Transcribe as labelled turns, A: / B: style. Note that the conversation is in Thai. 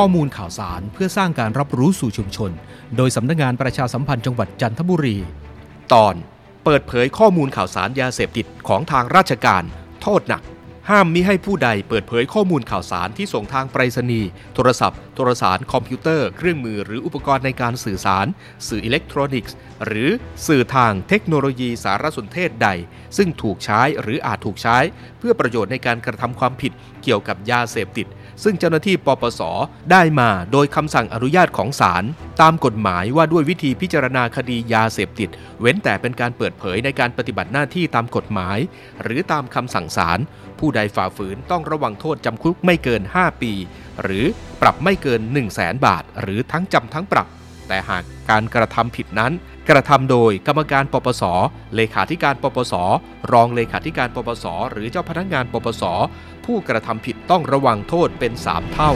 A: ข้อมูลข่าวสารเพื่อสร้างการรับรู้สู่ชุมชน โดยสำนักงานประชาสัมพันธ์จังหวัดจันทบุรี ตอน เปิดเผยข้อมูลข่าวสารยาเสพติดของทางราชการ โทษหนัก ห้ามมิให้ผู้ใดเปิดเผยข้อมูลข่าวสารที่ส่งทางไปรษณีย์โทรศัพท์ โทรสารคอมพิวเตอร์ เครื่องมือหรืออุปกรณ์ในการสื่อสาร สื่ออิเล็กทรอนิกส์ หรือสื่อทางเทคโนโลยีสารสนเทศใด ซึ่งถูกใช้หรืออาจถูกใช้ เพื่อประโยชน์ในการกระทำความผิดเกี่ยวกับยาเสพติด ซึ่งเจ้าหน้าที่ปปส ได้มาโดยคำสั่งอนุญาตของศาล ตามกฎหมายว่าด้วยวิธีพิจารณาคดียาเสพติด เว้นแต่เป็นการเปิดเผยในการปฏิบัติหน้าที่ตามกฎหมาย หรือตามคำสั่งศาลผู้ใดฝ่าฝืนต้องระวังโทษจำคุกไม่เกิน 5 ปี หรือปรับไม่เกิน 1 0 0 0 0แสนบาท หรือทั้งจำทั้งปรับ แต่หากการกระทำผิดนั้น กระทำโดยกรรมการปปส เลขาธิการปปส รองเลขาธิการปปส หรือเจ้าพนักงานปปส ผู้กระทำผิดต้องระวังโทษเป็น 3 เท่า